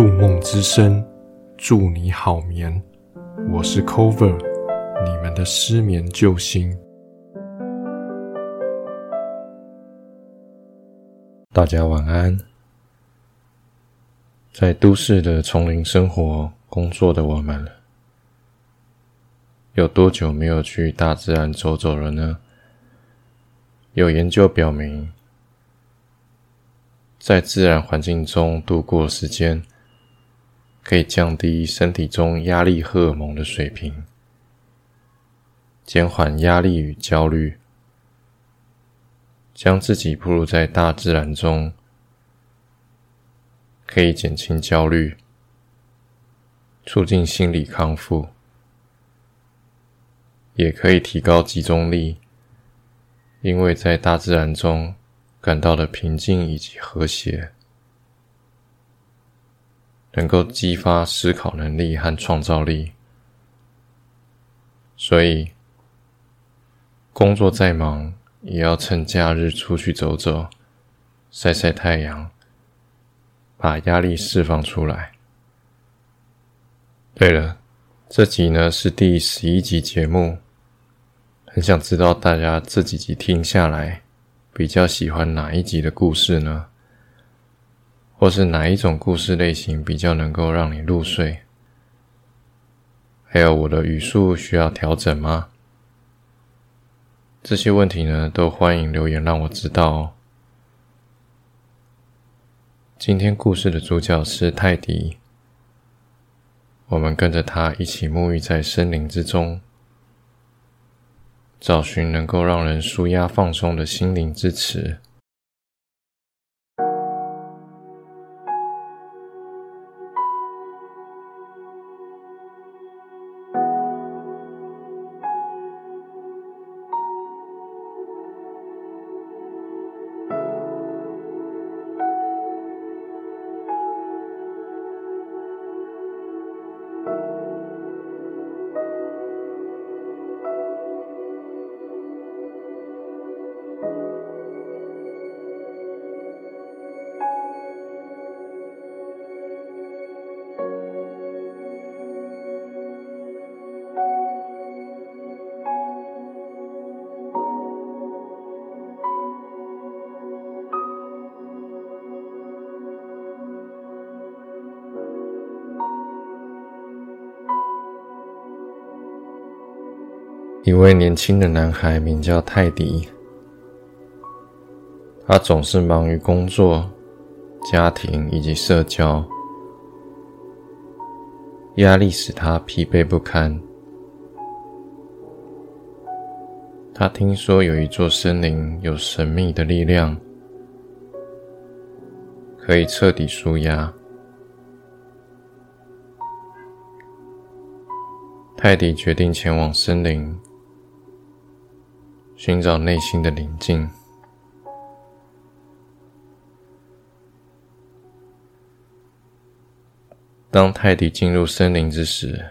入梦之声，祝你好眠。我是 Cover，你们的失眠救星。大家晚安。在都市的丛林生活、工作的我们，有多久没有去大自然走走了呢？有研究表明。在自然环境中度过时间，可以降低身体中压力荷尔蒙的水平，减缓压力与焦虑。将自己暴露在大自然中，可以减轻焦虑，促进心理康复，也可以提高集中力，因为在大自然中。感到的平静以及和谐，能够激发思考能力和创造力。所以，工作再忙，也要趁假日出去走走，晒晒太阳，把压力释放出来。对了，这集呢是第十一集节目，很想知道大家这几集听下来。比较喜欢哪一集的故事呢？或是哪一种故事类型比较能够让你入睡？还有我的语速需要调整吗？这些问题呢，都欢迎留言让我知道哦。今天故事的主角是泰迪，我们跟着他一起沐浴在森林之中。找寻能够让人舒压放松的心灵支持。一位年轻的男孩名叫泰迪，他总是忙于工作、家庭以及社交，压力使他疲惫不堪。他听说有一座森林有神秘的力量，可以彻底舒压。泰迪决定前往森林。寻找内心的宁静。当泰迪进入森林之时，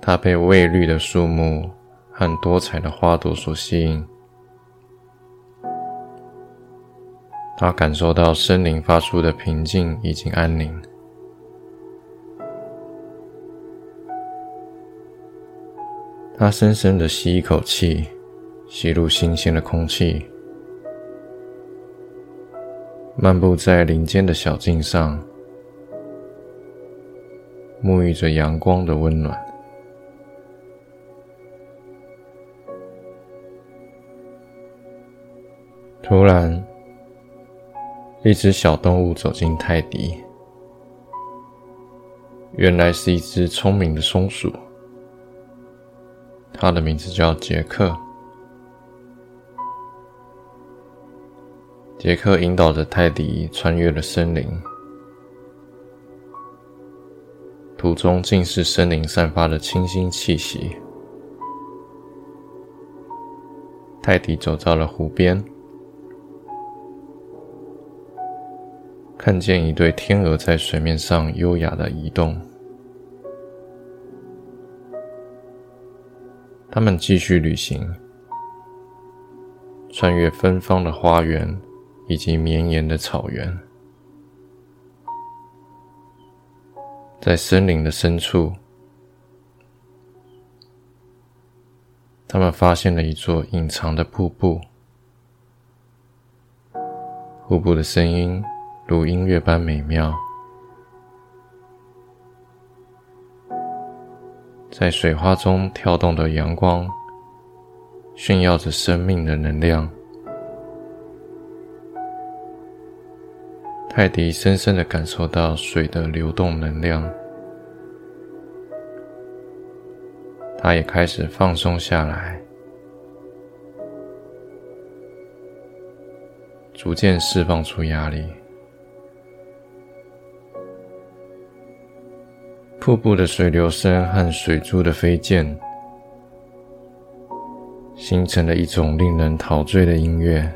他被蔚绿的树木和多彩的花朵所吸引。他感受到森林发出的平静以及安宁。他深深的吸一口气，吸入新鲜的空气，漫步在林间的小径上，沐浴着阳光的温暖。突然，一只小动物走进泰迪，原来是一只聪明的松鼠。他的名字叫杰克。杰克引导着泰迪穿越了森林，途中尽是森林散发的清新气息。泰迪走到了湖边，看见一对天鹅在水面上优雅的移动。他们继续旅行。穿越芬芳的花园以及绵延的草原。在森林的深处他们发现了一座隐藏的瀑布。瀑布的声音如音乐般美妙。在水花中跳动的阳光，炫耀着生命的能量。泰迪深深的感受到水的流动能量，他也开始放松下来。逐渐释放出压力。瀑布的水流声和水珠的飞溅，形成了一种令人陶醉的音乐，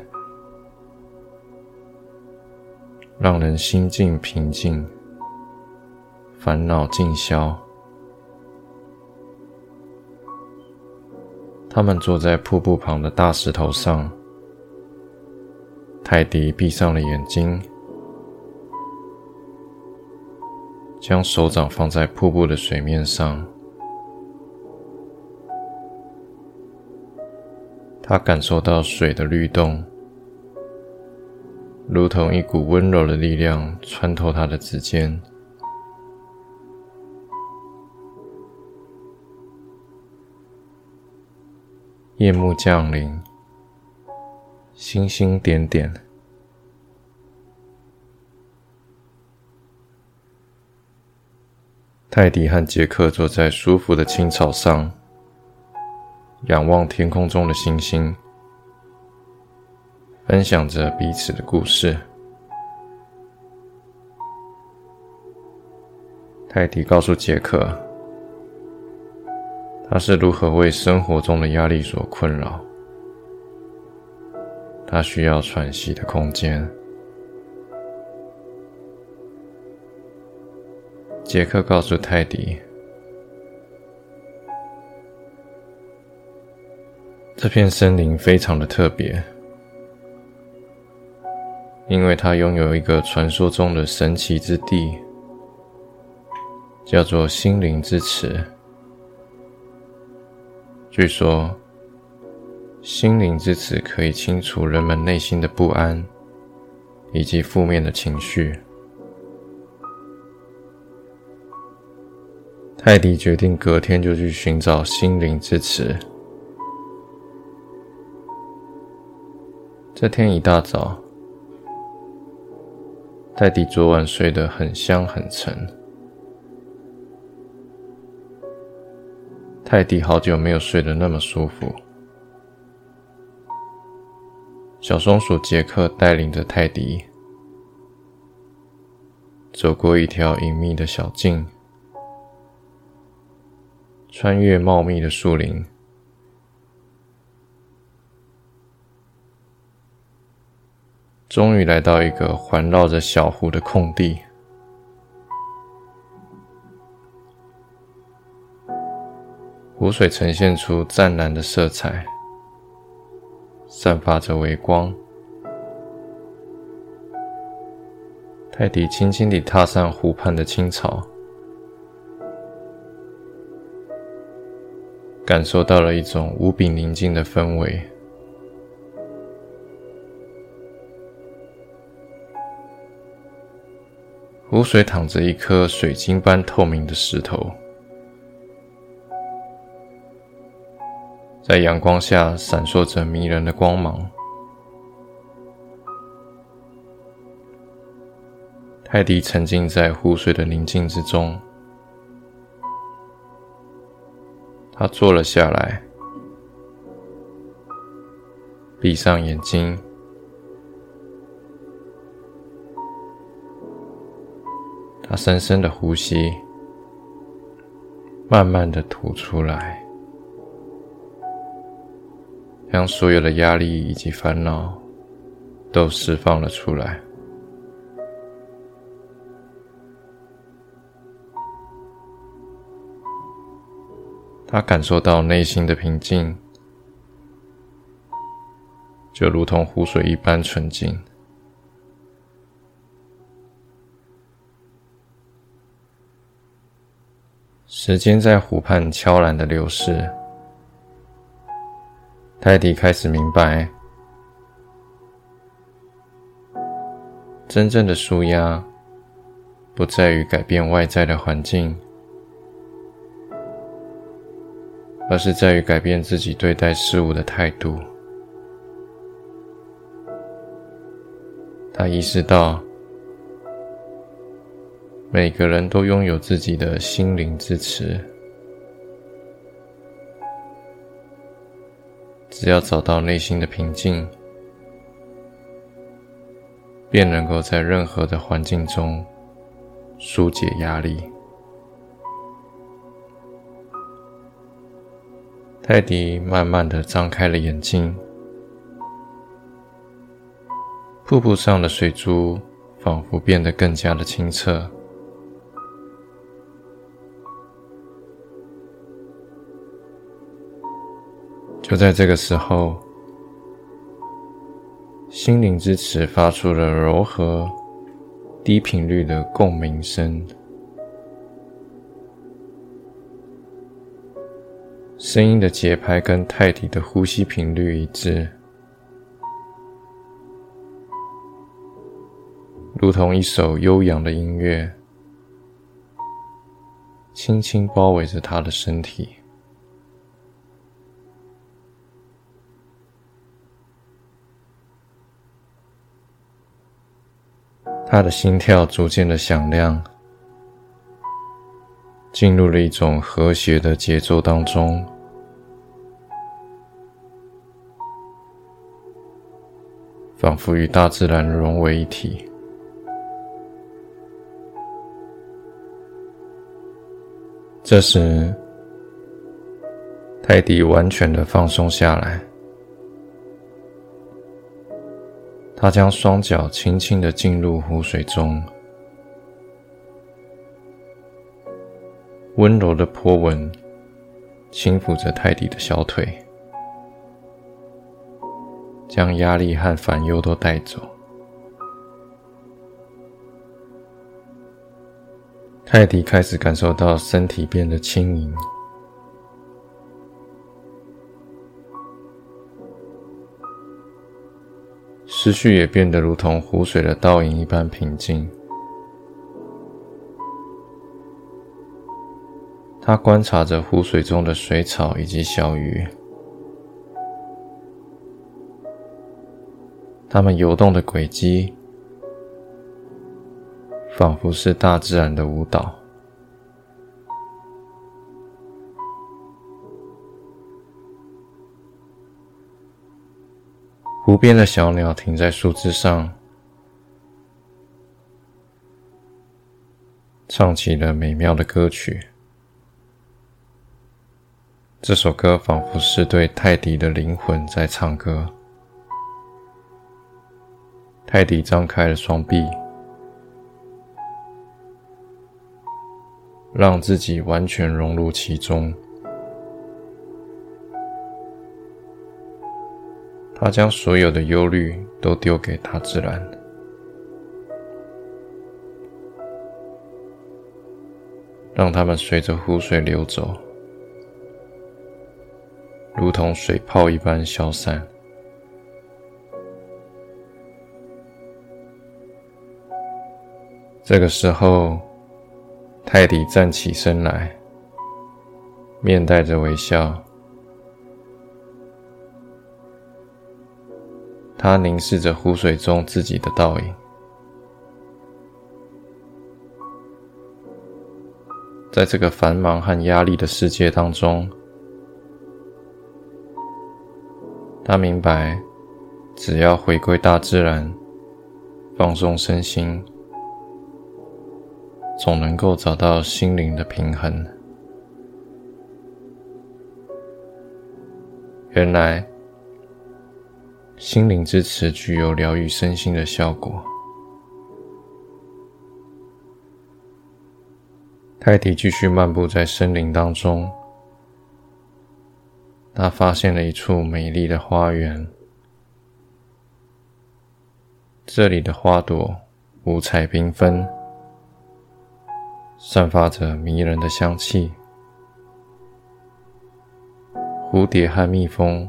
让人心境平静，烦恼尽消。他们坐在瀑布旁的大石头上。泰迪闭上了眼睛，将手掌放在瀑布的水面上。他感受到水的律动，如同一股温柔的力量穿透他的指尖。夜幕降临。星星点点，泰迪和杰克坐在舒服的青草上，仰望天空中的星星，分享着彼此的故事。泰迪告诉杰克，他是如何为生活中的压力所困扰。他需要喘息的空间。杰克告诉泰迪：“这片森林非常的特别，因为它拥有一个传说中的神奇之地，叫做心灵之池。据说。”心灵之池可以清除人们内心的不安以及负面的情绪。泰迪决定隔天就去寻找心灵之词。这天一大早，泰迪昨晚睡得很香很沉。泰迪好久没有睡得那么舒服。小松鼠杰克带领着泰迪走过一条隐秘的小径，穿越茂密的树林，终于来到一个环绕着小湖的空地。湖水呈现出湛蓝的色彩。散发着微光。泰迪轻轻地踏上湖畔的青草，感受到了一种无比宁静的氛围。湖水躺着一颗水晶般透明的石头。在阳光下闪烁着迷人的光芒。泰迪沉浸在湖水的宁静之中，他坐了下来，闭上眼睛，他深深的呼吸，慢慢的吐出来。将所有的压力以及烦恼都释放了出来。他感受到内心的平静，就如同湖水一般纯净。时间在湖畔悄然的流逝，泰迪开始明白，真正的舒压不在于改变外在的环境，而是在于改变自己对待事物的态度。他意识到。每个人都拥有自己的心灵支持，只要找到内心的平静，便能够在任何的环境中疏解压力。泰迪慢慢的张开了眼睛，瀑布上的水珠仿佛变得更加的清澈。就在这个时候，心灵之池发出了柔和、低频率的共鸣声，声音的节拍跟泰迪的呼吸频率一致，如同一首悠扬的音乐，轻轻包围着他的身体。他的心跳逐渐的响亮，进入了一种和谐的节奏当中，仿佛与大自然融为一体。这时，泰迪完全的放松下来。他将双脚轻轻的进入湖水中，温柔的波纹轻抚着泰迪的小腿，将压力和烦忧都带走。泰迪开始感受到身体变得轻盈。思绪也变得如同湖水的倒影一般平静。他观察着湖水中的水草以及小鱼，它们游动的轨迹，仿佛是大自然的舞蹈。湖边的小鸟停在树枝上，唱起了美妙的歌曲。这首歌仿佛是对泰迪的灵魂在唱歌。泰迪张开了双臂，让自己完全融入其中。他将所有的忧虑都丢给大自然，让它们随着湖水流走，如同水泡一般消散。这个时候，泰迪站起身来，面带着微笑。他凝视着湖水中自己的倒影，在这个繁忙和压力的世界当中，他明白，只要回归大自然，放松身心，总能够找到心灵的平衡。原来。心灵之池具有疗愈身心的效果。泰迪继续漫步在森林当中，他发现了一处美丽的花园这里的花朵五彩缤纷散发着迷人的香气。蝴蝶和蜜蜂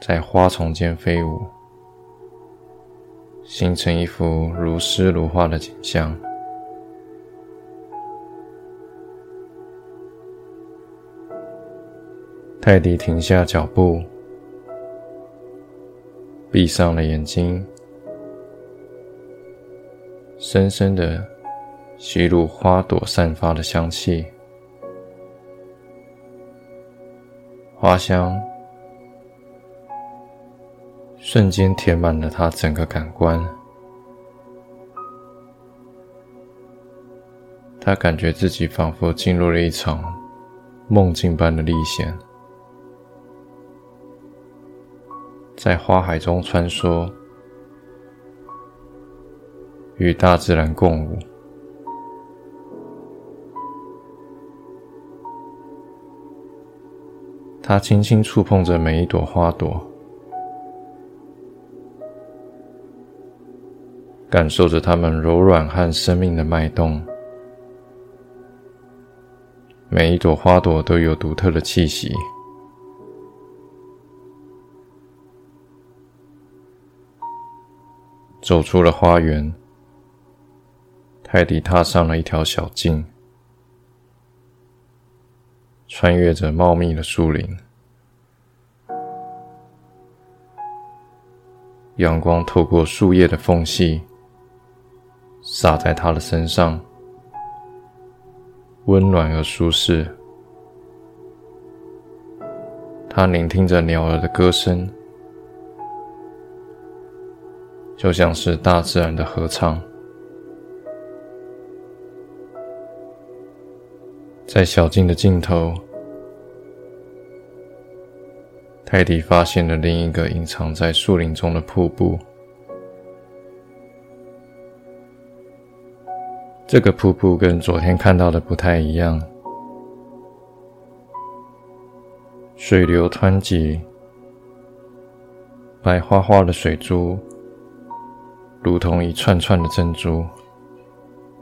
在花丛间飞舞形成一幅如诗如画的景象。泰迪停下脚步，闭上了眼睛，深深的吸入花朵散发的香气，花香瞬间填满了他整个感官，他感觉自己仿佛进入了一场梦境般的历险。在花海中穿梭，与大自然共舞。他轻轻触碰着每一朵花朵，感受着它们柔软和生命的脉动。每一朵花朵都有独特的气息。走出了花园，泰迪踏上了一条小径，穿越着茂密的树林，阳光透过树叶的缝隙洒在他的身上，温暖而舒适。他聆听着鸟儿的歌声。就像是大自然的合唱，在小径的尽头，泰迪发现了另一个隐藏在树林中的瀑布。这个瀑布跟昨天看到的不太一样，水流湍急，白花花的水珠。如同一串串的珍珠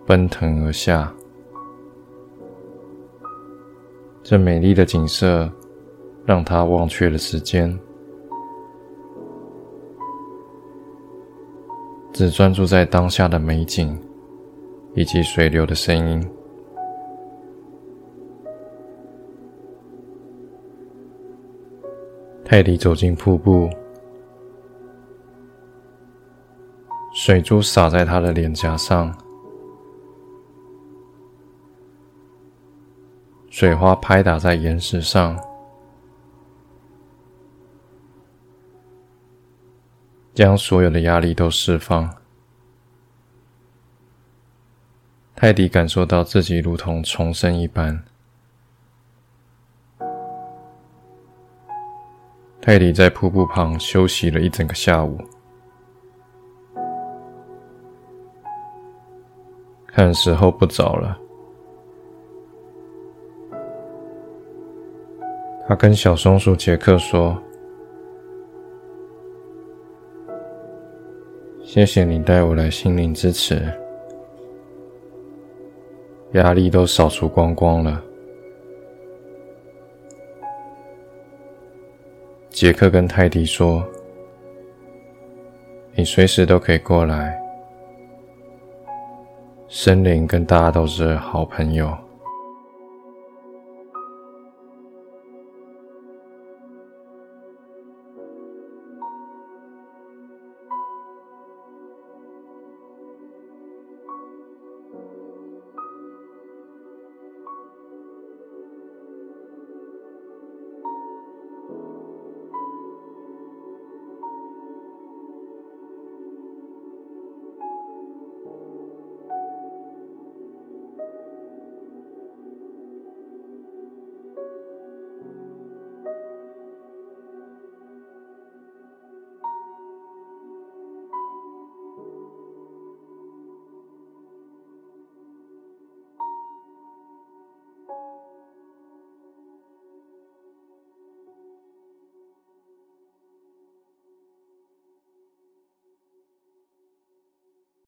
奔腾而下，这美丽的景色让他忘却了时间，只专注在当下的美景以及水流的声音。泰迪走进瀑布。水珠洒在他的脸颊上，水花拍打在岩石上，将所有的压力都释放。泰迪感受到自己如同重生一般。泰迪在瀑布旁休息了一整个下午。看时候不早了，他跟小松鼠杰克说：“谢谢你带我来心灵支持，压力都扫除光光了。”杰克跟泰迪说：“你随时都可以过来。”森林跟大家都是好朋友。